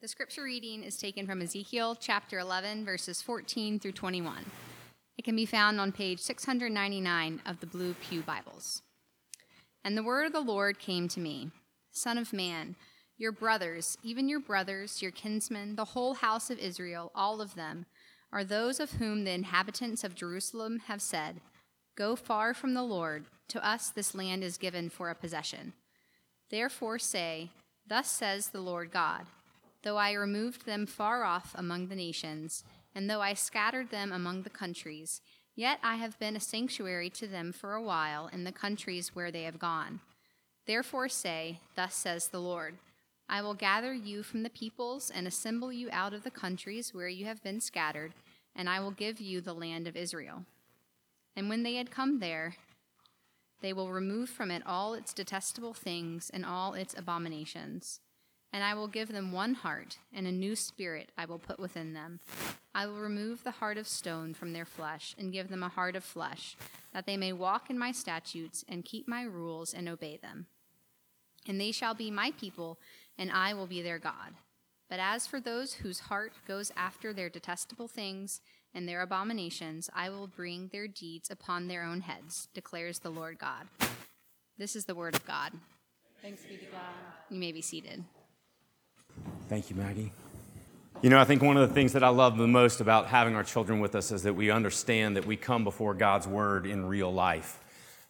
The scripture reading is taken from Ezekiel chapter 11, verses 14 through 21. It can be found on page 699 of the Blue Pew Bibles. And the word of the Lord came to me Son of man, your brothers, even your brothers, your kinsmen, the whole house of Israel, all of them, are those of whom the inhabitants of Jerusalem have said, Go far from the Lord, to us this land is given for a possession. Therefore say, Thus says the Lord God. Though I removed them far off among the nations, and though I scattered them among the countries, yet I have been a sanctuary to them for a while in the countries where they have gone. Therefore say, Thus says the Lord I will gather you from the peoples and assemble you out of the countries where you have been scattered, and I will give you the land of Israel. And when they had come there, they will remove from it all its detestable things and all its abominations and I will give them one heart, and a new spirit I will put within them. I will remove the heart of stone from their flesh, and give them a heart of flesh, that they may walk in my statutes, and keep my rules, and obey them. And they shall be my people, and I will be their God. But as for those whose heart goes after their detestable things and their abominations, I will bring their deeds upon their own heads, declares the Lord God. This is the word of God. Thanks be to God. You may be seated. Thank you, Maggie. You know, I think one of the things that I love the most about having our children with us is that we understand that we come before God's Word in real life.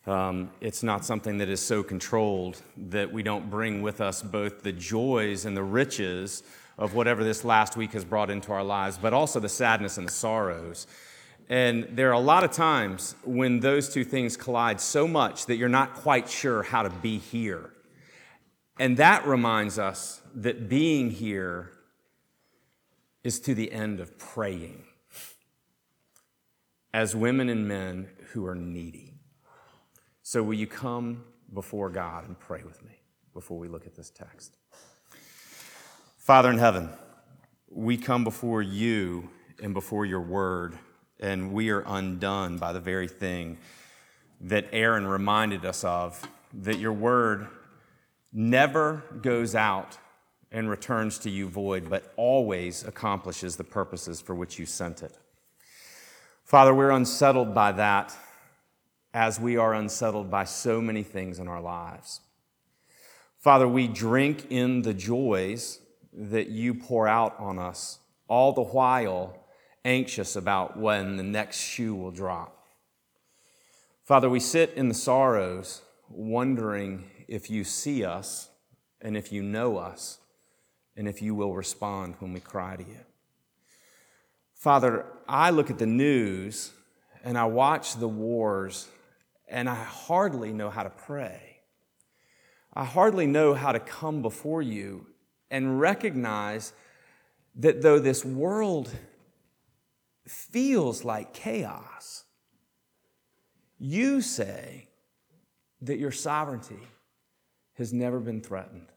Um, it's not something that is so controlled that we don't bring with us both the joys and the riches of whatever this last week has brought into our lives, but also the sadness and the sorrows. And there are a lot of times when those two things collide so much that you're not quite sure how to be here. And that reminds us that being here is to the end of praying as women and men who are needy. So, will you come before God and pray with me before we look at this text? Father in heaven, we come before you and before your word, and we are undone by the very thing that Aaron reminded us of that your word never goes out and returns to you void, but always accomplishes the purposes for which you sent it. Father, we're unsettled by that as we are unsettled by so many things in our lives. Father, we drink in the joys that you pour out on us, all the while anxious about when the next shoe will drop. Father, we sit in the sorrows wondering if you see us and if you know us and if you will respond when we cry to you. Father, I look at the news and I watch the wars and I hardly know how to pray. I hardly know how to come before you and recognize that though this world feels like chaos, you say that your sovereignty has never been threatened.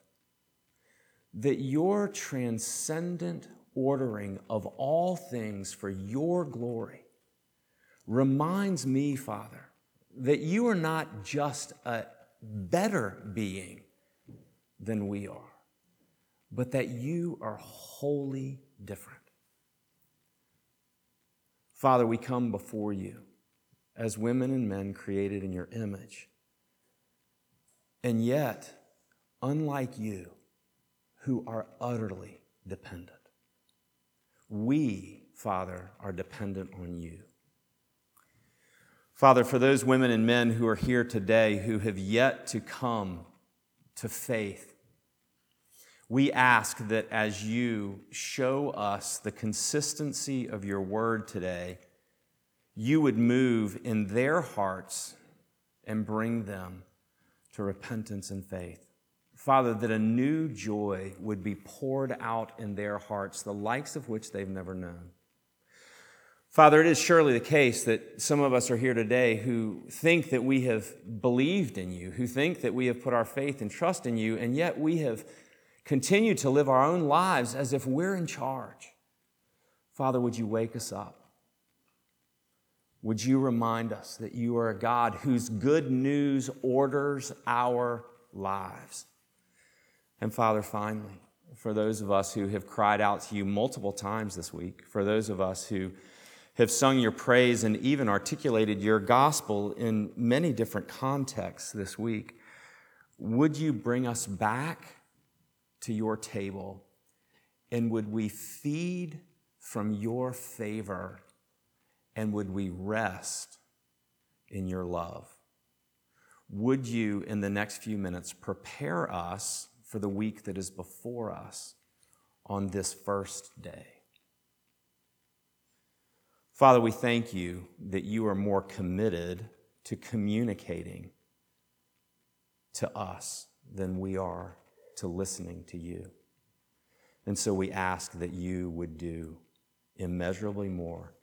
That your transcendent ordering of all things for your glory reminds me, Father, that you are not just a better being than we are, but that you are wholly different. Father, we come before you as women and men created in your image and yet, unlike you, who are utterly dependent, we, Father, are dependent on you. Father, for those women and men who are here today who have yet to come to faith, we ask that as you show us the consistency of your word today, you would move in their hearts and bring them to repentance and faith. Father, that a new joy would be poured out in their hearts, the likes of which they've never known. Father, it is surely the case that some of us are here today who think that we have believed in you, who think that we have put our faith and trust in you, and yet we have continued to live our own lives as if we're in charge. Father, would you wake us up? would you remind us that you are a God whose good news orders our lives? And Father, finally, for those of us who have cried out to you multiple times this week, for those of us who have sung your praise and even articulated your gospel in many different contexts this week. Would you bring us back to your table and would we feed from your favor and would we rest in your love? Would you, in the next few minutes, prepare us for the week that is before us on this first day? Father, we thank you that you are more committed to communicating to us than we are to listening to you. And so we ask that you would do immeasurably more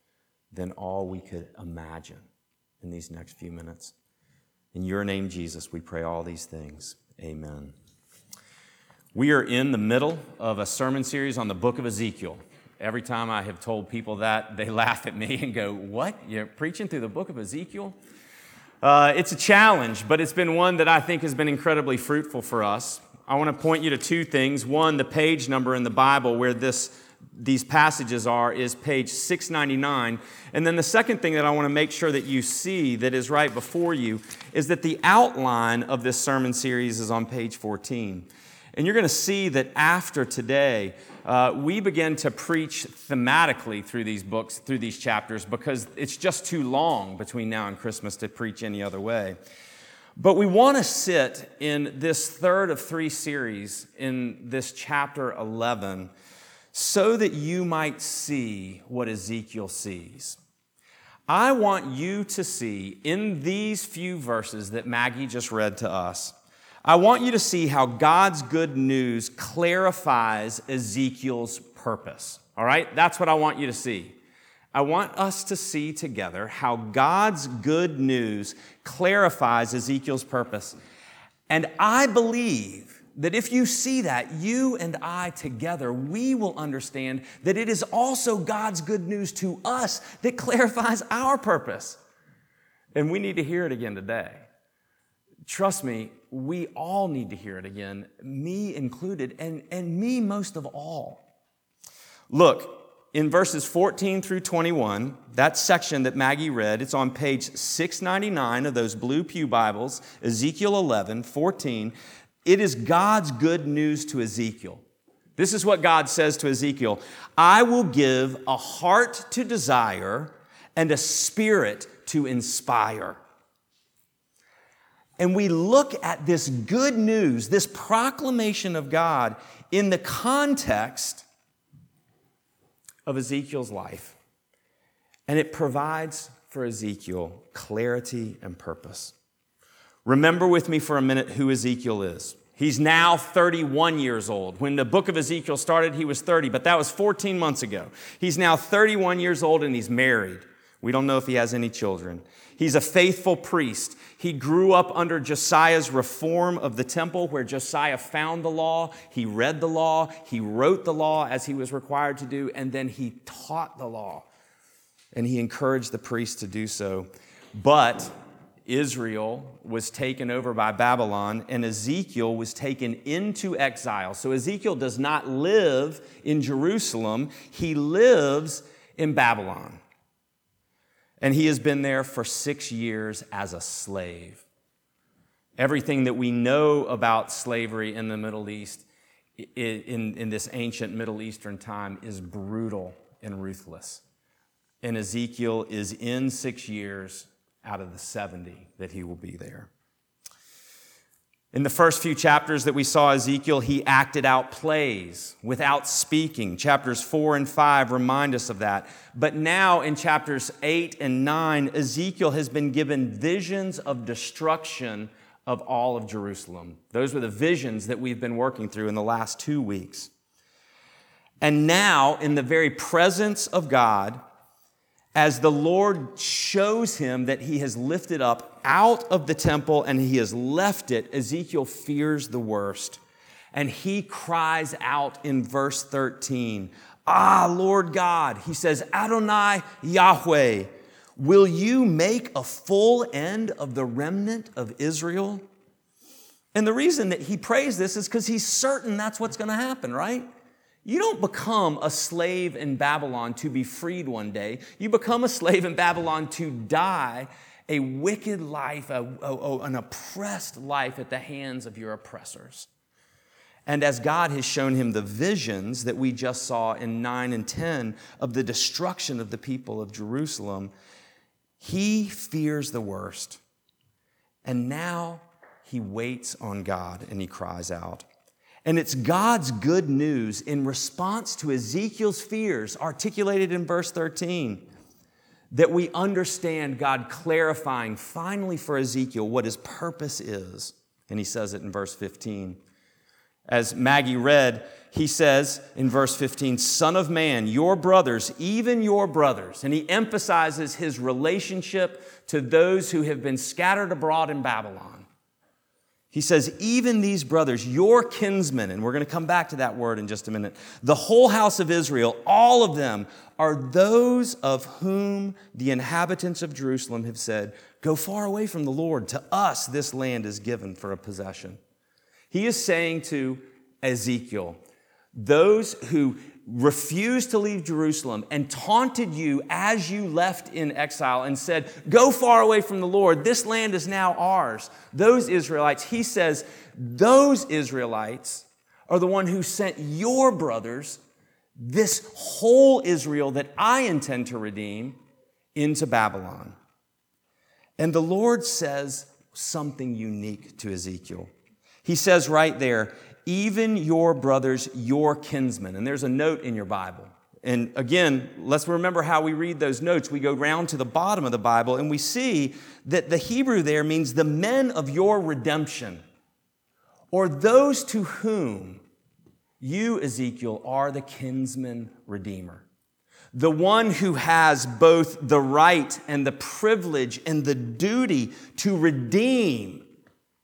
than all we could imagine in these next few minutes. In your name, Jesus, we pray all these things. Amen. We are in the middle of a sermon series on the book of Ezekiel. Every time I have told people that, they laugh at me and go, What? You're preaching through the book of Ezekiel? Uh, it's a challenge, but it's been one that I think has been incredibly fruitful for us. I want to point you to two things. One, the page number in the Bible where this, these passages are is page 699. And then the second thing that I want to make sure that you see that is right before you is that the outline of this sermon series is on page 14. And you're going to see that after today, uh, we begin to preach thematically through these books, through these chapters, because it's just too long between now and Christmas to preach any other way. But we want to sit in this third of three series in this chapter 11 so that you might see what Ezekiel sees. I want you to see in these few verses that Maggie just read to us I want you to see how God's good news clarifies Ezekiel's purpose. All right? That's what I want you to see. I want us to see together how God's good news clarifies Ezekiel's purpose. And I believe that if you see that, you and I together, we will understand that it is also God's good news to us that clarifies our purpose. And we need to hear it again today. Trust me, we all need to hear it again, me included, and, and me most of all. Look, in verses 14 through 21, that section that Maggie read, it's on page 699 of those blue Pew Bibles, Ezekiel 11, 14. It is God's good news to Ezekiel. This is what God says to Ezekiel I will give a heart to desire and a spirit to inspire. And we look at this good news, this proclamation of God, in the context of Ezekiel's life. And it provides for Ezekiel clarity and purpose. Remember with me for a minute who Ezekiel is. He's now 31 years old. When the book of Ezekiel started, he was 30, but that was 14 months ago. He's now 31 years old and he's married. We don't know if he has any children. He's a faithful priest. He grew up under Josiah's reform of the temple, where Josiah found the law. He read the law. He wrote the law as he was required to do, and then he taught the law. And he encouraged the priests to do so. But Israel was taken over by Babylon, and Ezekiel was taken into exile. So Ezekiel does not live in Jerusalem, he lives in Babylon. And he has been there for six years as a slave. Everything that we know about slavery in the Middle East, in, in this ancient Middle Eastern time, is brutal and ruthless. And Ezekiel is in six years out of the 70 that he will be there. In the first few chapters that we saw Ezekiel, he acted out plays without speaking. Chapters 4 and 5 remind us of that. But now in chapters 8 and 9, Ezekiel has been given visions of destruction of all of Jerusalem. Those were the visions that we've been working through in the last two weeks. And now, in the very presence of God, as the Lord shows him that he has lifted up out of the temple and he has left it, Ezekiel fears the worst. And he cries out in verse 13, Ah, Lord God, he says, Adonai Yahweh, will you make a full end of the remnant of Israel? And the reason that he prays this is because he's certain that's what's going to happen, right? You don't become a slave in Babylon to be freed one day. You become a slave in Babylon to die a wicked life, a, a, an oppressed life at the hands of your oppressors. And as God has shown him the visions that we just saw in 9 and 10 of the destruction of the people of Jerusalem, he fears the worst. And now he waits on God and he cries out. And it's God's good news in response to Ezekiel's fears, articulated in verse 13, that we understand God clarifying finally for Ezekiel what his purpose is. And he says it in verse 15. As Maggie read, he says in verse 15, Son of man, your brothers, even your brothers, and he emphasizes his relationship to those who have been scattered abroad in Babylon. He says, even these brothers, your kinsmen, and we're going to come back to that word in just a minute, the whole house of Israel, all of them are those of whom the inhabitants of Jerusalem have said, Go far away from the Lord. To us, this land is given for a possession. He is saying to Ezekiel, those who refused to leave Jerusalem and taunted you as you left in exile and said, Go far away from the Lord. This land is now ours. Those Israelites, he says, those Israelites are the one who sent your brothers, this whole Israel that I intend to redeem, into Babylon. And the Lord says something unique to Ezekiel. He says right there, even your brothers, your kinsmen. And there's a note in your Bible. And again, let's remember how we read those notes. We go round to the bottom of the Bible and we see that the Hebrew there means the men of your redemption, or those to whom you, Ezekiel, are the kinsman redeemer. The one who has both the right and the privilege and the duty to redeem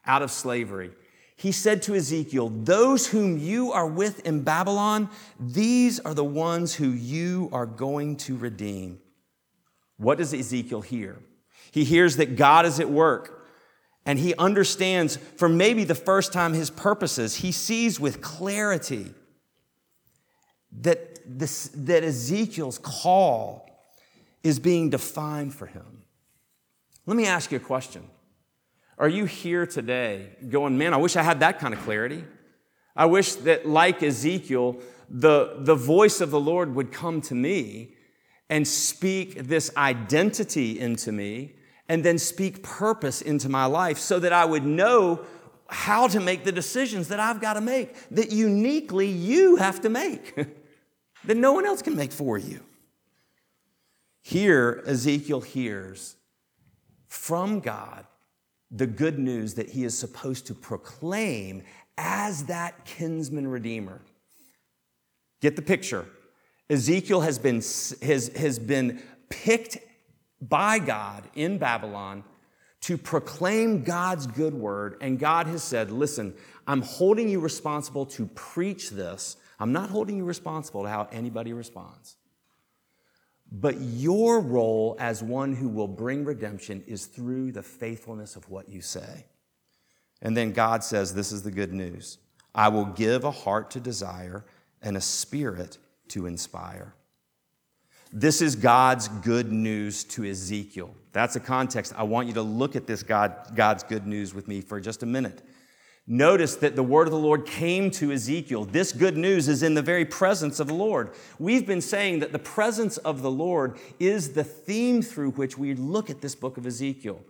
out of slavery he said to Ezekiel, Those whom you are with in Babylon, these are the ones who you are going to redeem. What does Ezekiel hear? He hears that God is at work, and he understands for maybe the first time his purposes. He sees with clarity that, this, that Ezekiel's call is being defined for him. Let me ask you a question. Are you here today going, man, I wish I had that kind of clarity? I wish that, like Ezekiel, the, the voice of the Lord would come to me and speak this identity into me and then speak purpose into my life so that I would know how to make the decisions that I've got to make, that uniquely you have to make, that no one else can make for you. Here, Ezekiel hears from God the good news that he is supposed to proclaim as that kinsman redeemer. Get the picture. Ezekiel has been, has, has been picked by God in Babylon to proclaim God's good word, and God has said, Listen, I'm holding you responsible to preach this. I'm not holding you responsible to how anybody responds. But your role as one who will bring redemption is through the faithfulness of what you say. And then God says, This is the good news I will give a heart to desire and a spirit to inspire. This is God's good news to Ezekiel. That's a context. I want you to look at this God, God's good news with me for just a minute. Notice that the word of the Lord came to Ezekiel. This good news is in the very presence of the Lord. We've been saying that the presence of the Lord is the theme through which we look at this book of Ezekiel.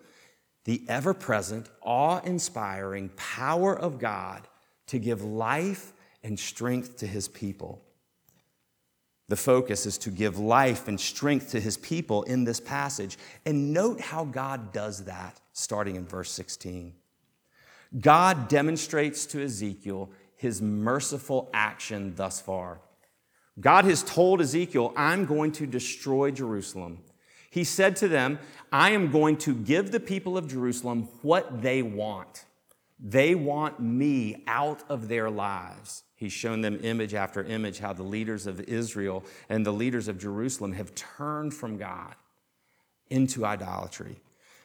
The ever present, awe inspiring power of God to give life and strength to his people. The focus is to give life and strength to his people in this passage. And note how God does that starting in verse 16. God demonstrates to Ezekiel his merciful action thus far. God has told Ezekiel, I'm going to destroy Jerusalem. He said to them, I am going to give the people of Jerusalem what they want. They want me out of their lives. He's shown them image after image how the leaders of Israel and the leaders of Jerusalem have turned from God into idolatry.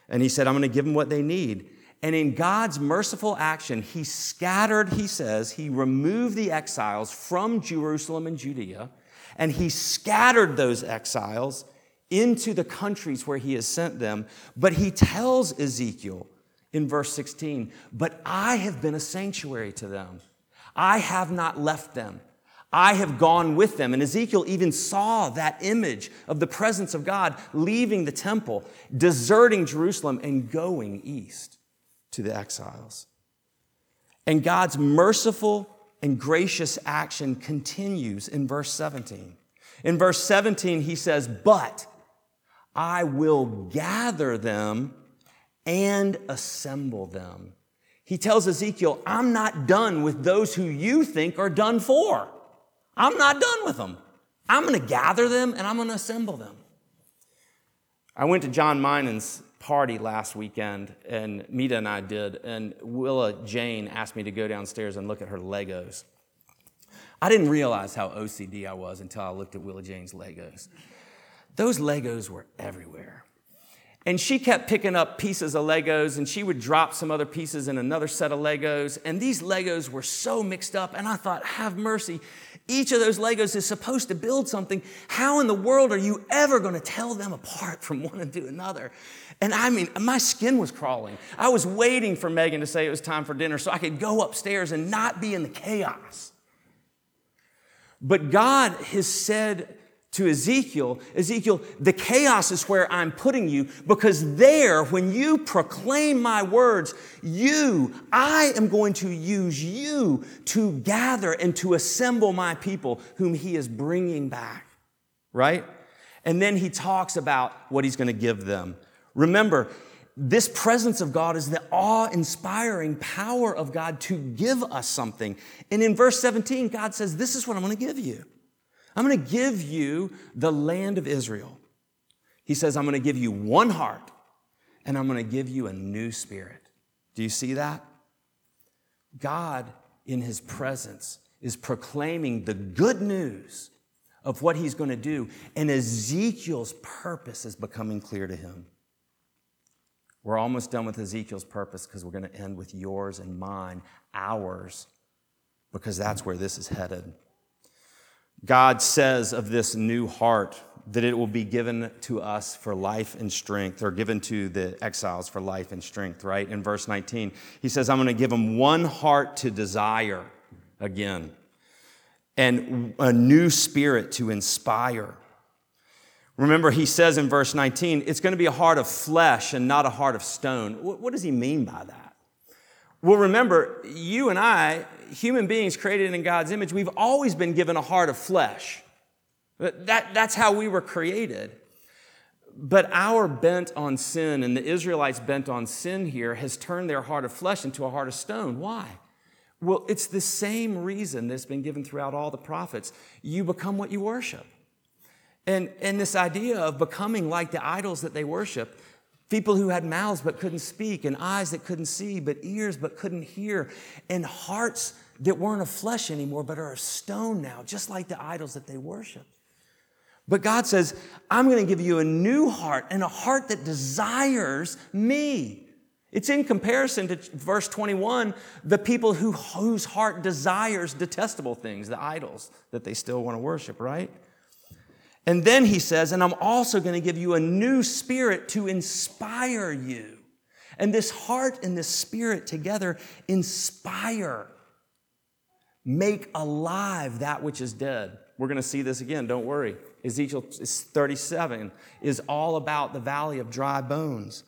And he said, I'm going to give them what they need. And in God's merciful action, he scattered, he says, he removed the exiles from Jerusalem and Judea, and he scattered those exiles into the countries where he has sent them. But he tells Ezekiel in verse 16, But I have been a sanctuary to them. I have not left them. I have gone with them. And Ezekiel even saw that image of the presence of God leaving the temple, deserting Jerusalem, and going east to the exiles. And God's merciful and gracious action continues in verse 17. In verse 17, he says, But I will gather them and assemble them. He tells Ezekiel, I'm not done with those who you think are done for. I'm not done with them. I'm going to gather them and I'm going to assemble them. I went to John Minan's party last weekend, and Mita and I did, and Willa Jane asked me to go downstairs and look at her Legos. I didn't realize how OCD I was until I looked at Willa Jane's Legos. Those Legos were everywhere. And she kept picking up pieces of Legos and she would drop some other pieces in another set of Legos. And these Legos were so mixed up. And I thought, have mercy. Each of those Legos is supposed to build something. How in the world are you ever going to tell them apart from one to another? And I mean, my skin was crawling. I was waiting for Megan to say it was time for dinner so I could go upstairs and not be in the chaos. But God has said to Ezekiel, Ezekiel, the chaos is where I'm putting you because there, when you proclaim my words, you, I am going to use you to gather and to assemble my people whom he is bringing back, right? And then he talks about what he's going to give them. Remember, this presence of God is the awe inspiring power of God to give us something. And in verse 17, God says, This is what I'm going to give you. I'm going to give you the land of Israel. He says, I'm going to give you one heart and I'm going to give you a new spirit. Do you see that? God, in his presence, is proclaiming the good news of what he's going to do, and Ezekiel's purpose is becoming clear to him. We're almost done with Ezekiel's purpose because we're going to end with yours and mine, ours, because that's where this is headed. God says of this new heart that it will be given to us for life and strength, or given to the exiles for life and strength, right? In verse 19, he says, I'm going to give them one heart to desire again, and a new spirit to inspire. Remember, he says in verse 19, it's going to be a heart of flesh and not a heart of stone. What does he mean by that? Well, remember, you and I, human beings created in God's image, we've always been given a heart of flesh. That, that's how we were created. But our bent on sin and the Israelites' bent on sin here has turned their heart of flesh into a heart of stone. Why? Well, it's the same reason that's been given throughout all the prophets. You become what you worship. And, and this idea of becoming like the idols that they worship, People who had mouths but couldn't speak, and eyes that couldn't see, but ears but couldn't hear, and hearts that weren't of flesh anymore but are of stone now, just like the idols that they worship. But God says, I'm going to give you a new heart and a heart that desires me. It's in comparison to verse 21, the people who, whose heart desires detestable things, the idols that they still want to worship, right? And then he says, and I'm also going to give you a new spirit to inspire you. And this heart and this spirit together inspire, make alive that which is dead. We're going to see this again, don't worry. Ezekiel 37 is all about the valley of dry bones.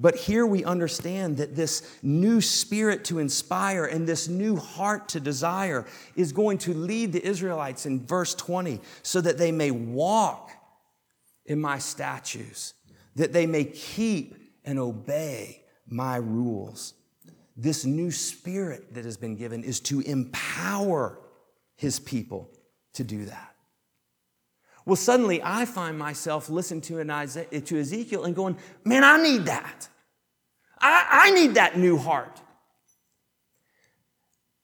But here we understand that this new spirit to inspire and this new heart to desire is going to lead the Israelites in verse 20 so that they may walk in my statutes, that they may keep and obey my rules. This new spirit that has been given is to empower his people to do that. Well, suddenly I find myself listening to, Isaiah, to Ezekiel and going, man, I need that. I, I need that new heart.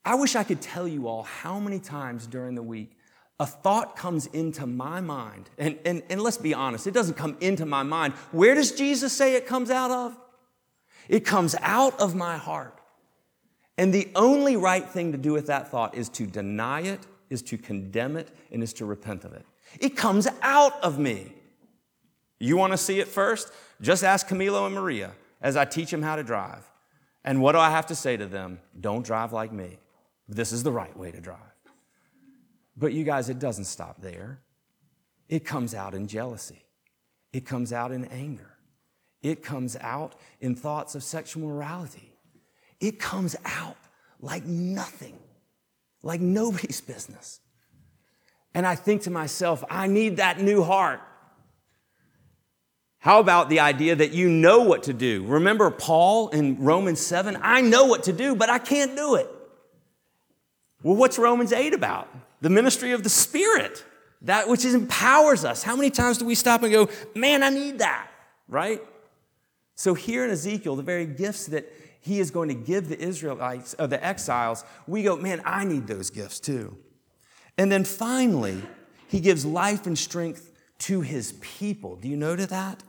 I wish I could tell you all how many times during the week a thought comes into my mind. And, and, and let's be honest, it doesn't come into my mind. Where does Jesus say it comes out of? It comes out of my heart. And the only right thing to do with that thought is to deny it, is to condemn it, and is to repent of it. It comes out of me. You want to see it first? Just ask Camilo and Maria as I teach them how to drive. And what do I have to say to them? Don't drive like me. This is the right way to drive. But you guys, it doesn't stop there. It comes out in jealousy, it comes out in anger, it comes out in thoughts of sexual morality. It comes out like nothing, like nobody's business. And I think to myself, I need that new heart. How about the idea that you know what to do? Remember Paul in Romans 7? I know what to do, but I can't do it. Well, what's Romans 8 about? The ministry of the Spirit, that which empowers us. How many times do we stop and go, man, I need that, right? So here in Ezekiel, the very gifts that he is going to give the Israelites, uh, the exiles, we go, man, I need those gifts too. And then finally, he gives life and strength to his people. Do you notice that?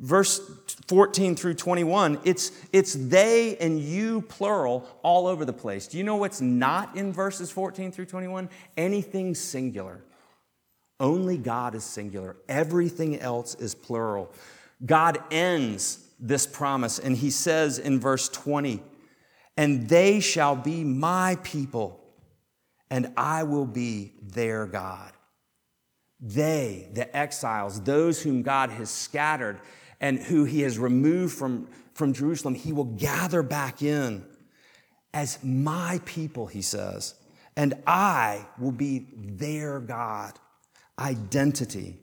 verse 14 through 21, it's, it's they and you, plural, all over the place. Do you know what's not in verses 14 through 21? Anything singular. Only God is singular, everything else is plural. God ends this promise, and he says in verse 20, And they shall be my people, and I will be their God. They, the exiles, those whom God has scattered, and who he has removed from, from Jerusalem, he will gather back in as my people, he says, and I will be their God. Identity.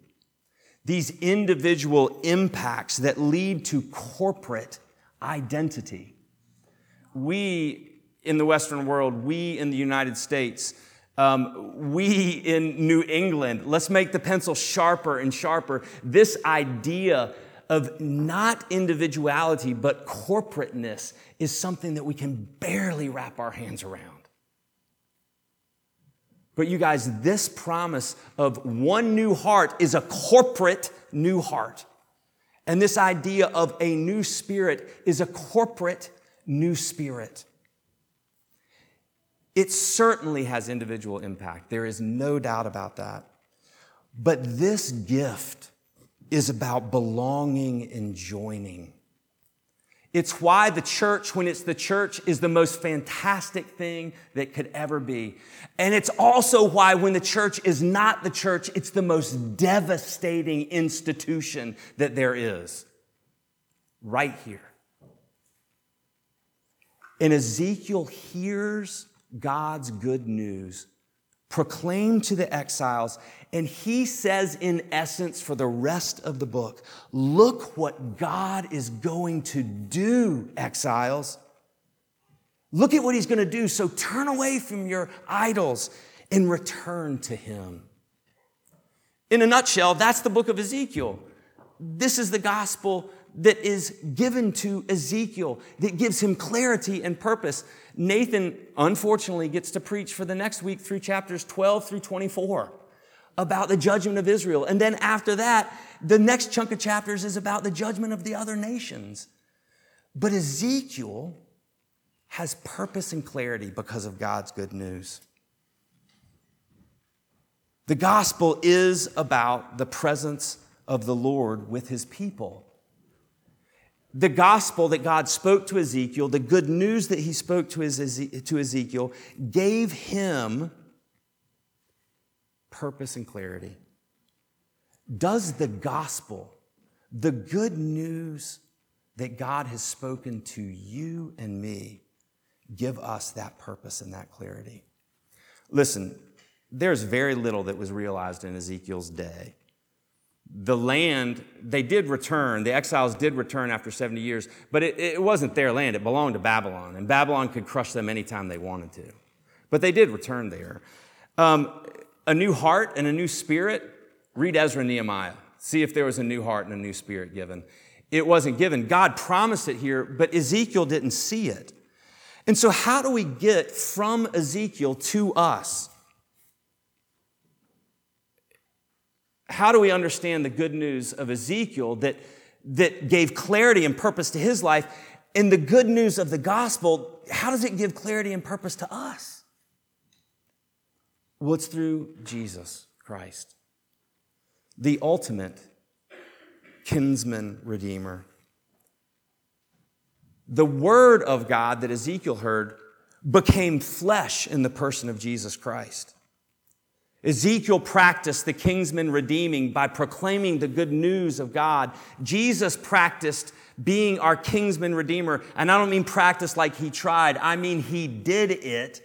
These individual impacts that lead to corporate identity. We in the Western world, we in the United States, um, we in New England, let's make the pencil sharper and sharper. This idea of not individuality, but corporateness is something that we can barely wrap our hands around. But you guys, this promise of one new heart is a corporate new heart. And this idea of a new spirit is a corporate new spirit. It certainly has individual impact. There is no doubt about that. But this gift is about belonging and joining. It's why the church, when it's the church, is the most fantastic thing that could ever be. And it's also why when the church is not the church, it's the most devastating institution that there is. Right here. And Ezekiel hears God's good news proclaimed to the exiles. And he says, in essence, for the rest of the book, look what God is going to do, exiles. Look at what he's going to do. So turn away from your idols and return to him. In a nutshell, that's the book of Ezekiel. This is the gospel that is given to Ezekiel that gives him clarity and purpose. Nathan, unfortunately, gets to preach for the next week through chapters 12 through 24 about the judgment of Israel. And then after that, the next chunk of chapters is about the judgment of the other nations. But Ezekiel has purpose and clarity because of God's good news. The gospel is about the presence of the Lord with his people the gospel that God spoke to Ezekiel, the good news that he spoke to, his, to Ezekiel, gave him purpose and clarity. Does the gospel, the good news that God has spoken to you and me, give us that purpose and that clarity? Listen, there's very little that was realized in Ezekiel's day the land, they did return, the exiles did return after 70 years, but it, it, wasn't their land. It belonged to Babylon, and Babylon could crush them anytime they wanted to. But they did return there. Um, a new heart and a new spirit, read Ezra and Nehemiah. See if there was a new heart and a new spirit given. It wasn't given. God promised it here, but Ezekiel didn't see it. And so, how do we get from Ezekiel to us? How do we understand the good news of Ezekiel that, that gave clarity and purpose to his life. And the good news of the gospel, how does it give clarity and purpose to us? Well, it's through Jesus Christ, the ultimate kinsman redeemer. The word of God that Ezekiel heard became flesh in the person of Jesus Christ. Ezekiel practiced the kinsman redeeming by proclaiming the good news of God. Jesus practiced being our kinsman redeemer. And I don't mean practice like he tried, I mean he did it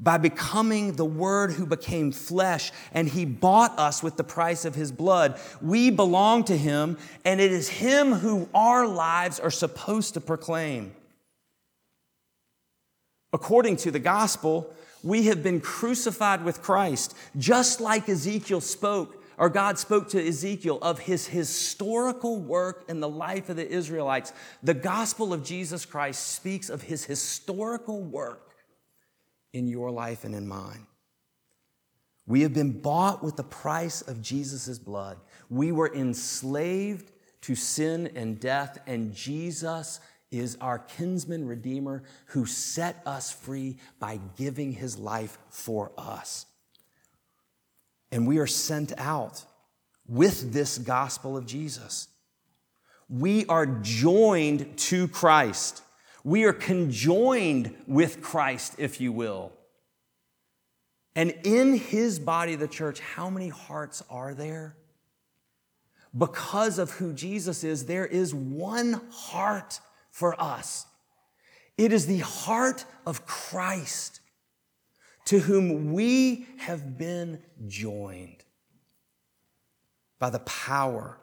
by becoming the Word who became flesh, and He bought us with the price of His blood. We belong to Him, and it is Him who our lives are supposed to proclaim. According to the gospel, we have been crucified with Christ, just like Ezekiel spoke, or God spoke to Ezekiel of his historical work in the life of the Israelites. The gospel of Jesus Christ speaks of his historical work in your life and in mine. We have been bought with the price of Jesus' blood. We were enslaved to sin and death, and Jesus is our kinsman redeemer who set us free by giving his life for us. And we are sent out with this gospel of Jesus. We are joined to Christ. We are conjoined with Christ, if you will. And in his body, the church, how many hearts are there? Because of who Jesus is, there is one heart for us. It is the heart of Christ to whom we have been joined by the power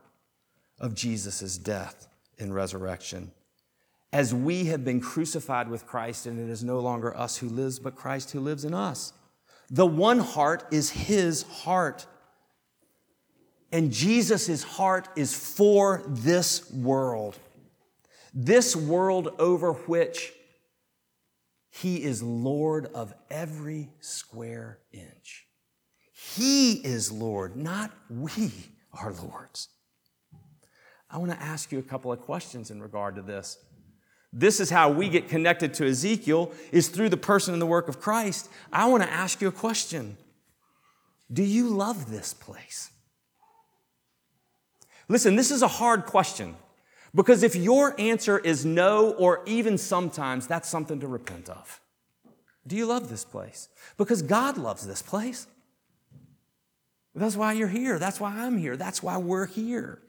of Jesus' death and resurrection. As we have been crucified with Christ, and it is no longer us who lives, but Christ who lives in us. The one heart is his heart. And Jesus' heart is for this world. This world over which he is Lord of every square inch. He is Lord, not we are Lords. I want to ask you a couple of questions in regard to this. This is how we get connected to Ezekiel is through the person and the work of Christ. I want to ask you a question. Do you love this place? Listen, this is a hard question because if your answer is no, or even sometimes, that's something to repent of. Do you love this place? Because God loves this place. That's why you're here. That's why I'm here. That's why we're here.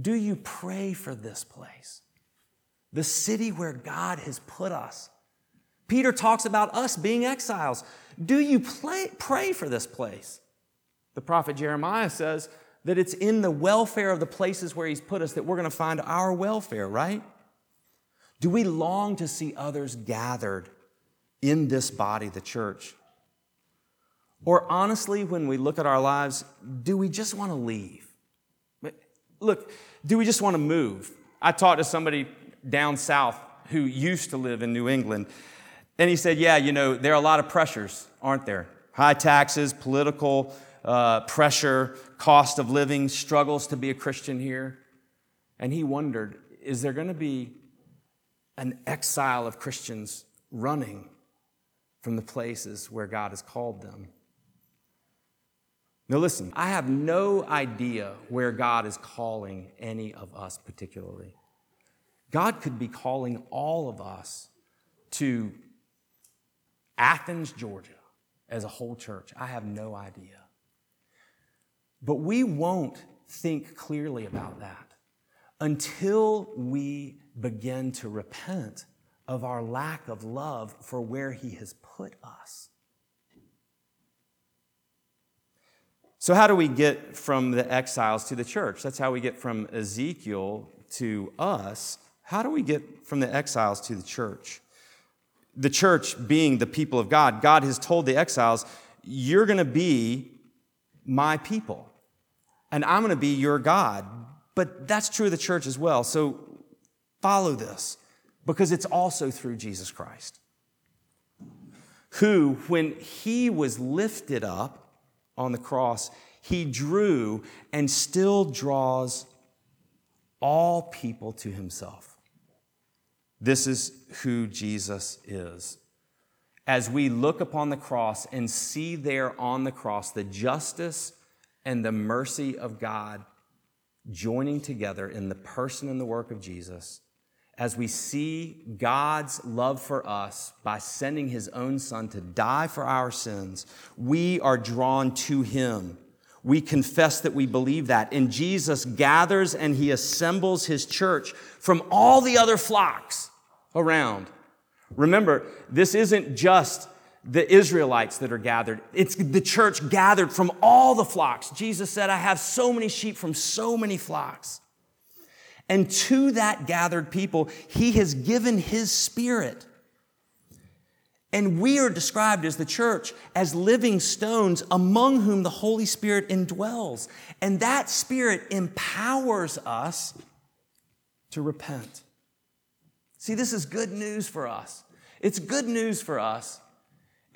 Do you pray for this place? The city where God has put us. Peter talks about us being exiles. Do you play, pray for this place? The prophet Jeremiah says, that it's in the welfare of the places where He's put us that we're going to find our welfare, right? Do we long to see others gathered in this body, the church? Or honestly, when we look at our lives, do we just want to leave? Look, do we just want to move? I talked to somebody down south who used to live in New England, and he said, Yeah, you know, there are a lot of pressures, aren't there? High taxes, political uh, pressure, cost of living, struggles to be a Christian here. And he wondered is there going to be an exile of Christians running from the places where God has called them? Now, listen, I have no idea where God is calling any of us particularly. God could be calling all of us to Athens, Georgia, as a whole church. I have no idea. But we won't think clearly about that until we begin to repent of our lack of love for where He has put us. So, how do we get from the exiles to the church? That's how we get from Ezekiel to us. How do we get from the exiles to the church? The church being the people of God, God has told the exiles, You're going to be my people, and I'm going to be your God. But that's true of the church as well. So follow this because it's also through Jesus Christ, who, when he was lifted up on the cross, he drew and still draws all people to himself. This is who Jesus is. As we look upon the cross and see there on the cross the justice and the mercy of God joining together in the person and the work of Jesus, as we see God's love for us by sending his own son to die for our sins, we are drawn to him. We confess that we believe that. And Jesus gathers and he assembles his church from all the other flocks around. Remember, this isn't just the Israelites that are gathered. It's the church gathered from all the flocks. Jesus said, I have so many sheep from so many flocks. And to that gathered people, he has given his spirit. And we are described as the church as living stones among whom the Holy Spirit indwells. And that spirit empowers us to repent. See, this is good news for us. It's good news for us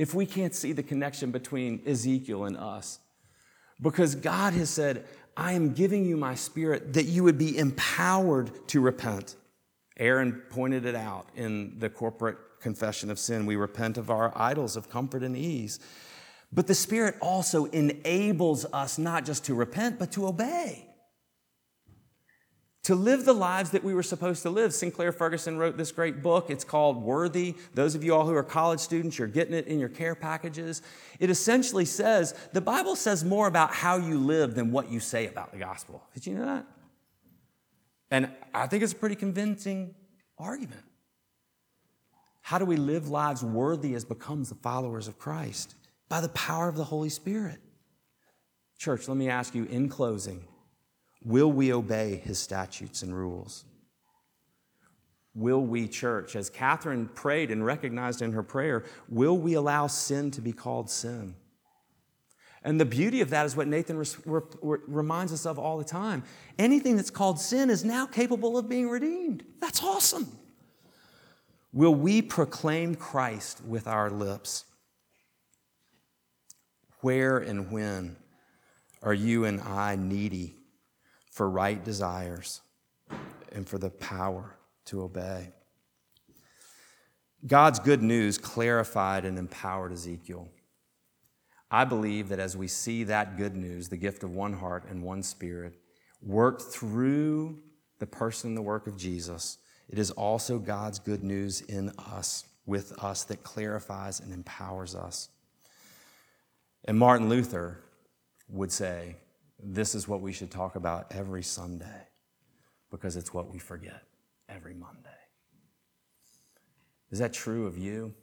if we can't see the connection between Ezekiel and us. Because God has said, I am giving you my spirit that you would be empowered to repent. Aaron pointed it out in the corporate confession of sin. We repent of our idols of comfort and ease. But the Spirit also enables us not just to repent, but to obey to live the lives that we were supposed to live. Sinclair Ferguson wrote this great book. It's called Worthy. Those of you all who are college students, you're getting it in your care packages. It essentially says the Bible says more about how you live than what you say about the gospel. Did you know that? And I think it's a pretty convincing argument. How do we live lives worthy as becomes the followers of Christ? By the power of the Holy Spirit. Church, let me ask you in closing Will we obey his statutes and rules? Will we, church, as Catherine prayed and recognized in her prayer, will we allow sin to be called sin? And the beauty of that is what Nathan re- re- reminds us of all the time. Anything that's called sin is now capable of being redeemed. That's awesome. Will we proclaim Christ with our lips? Where and when are you and I needy for right desires and for the power to obey. God's good news clarified and empowered Ezekiel. I believe that as we see that good news, the gift of one heart and one spirit, worked through the person and the work of Jesus, it is also God's good news in us, with us, that clarifies and empowers us. And Martin Luther would say, this is what we should talk about every Sunday because it's what we forget every Monday. Is that true of you?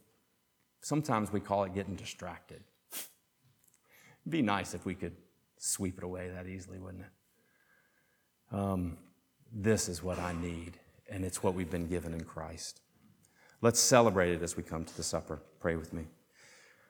Sometimes we call it getting distracted. It'd be nice if we could sweep it away that easily, wouldn't it? Um, this is what I need, and it's what we've been given in Christ. Let's celebrate it as we come to the supper. Pray with me.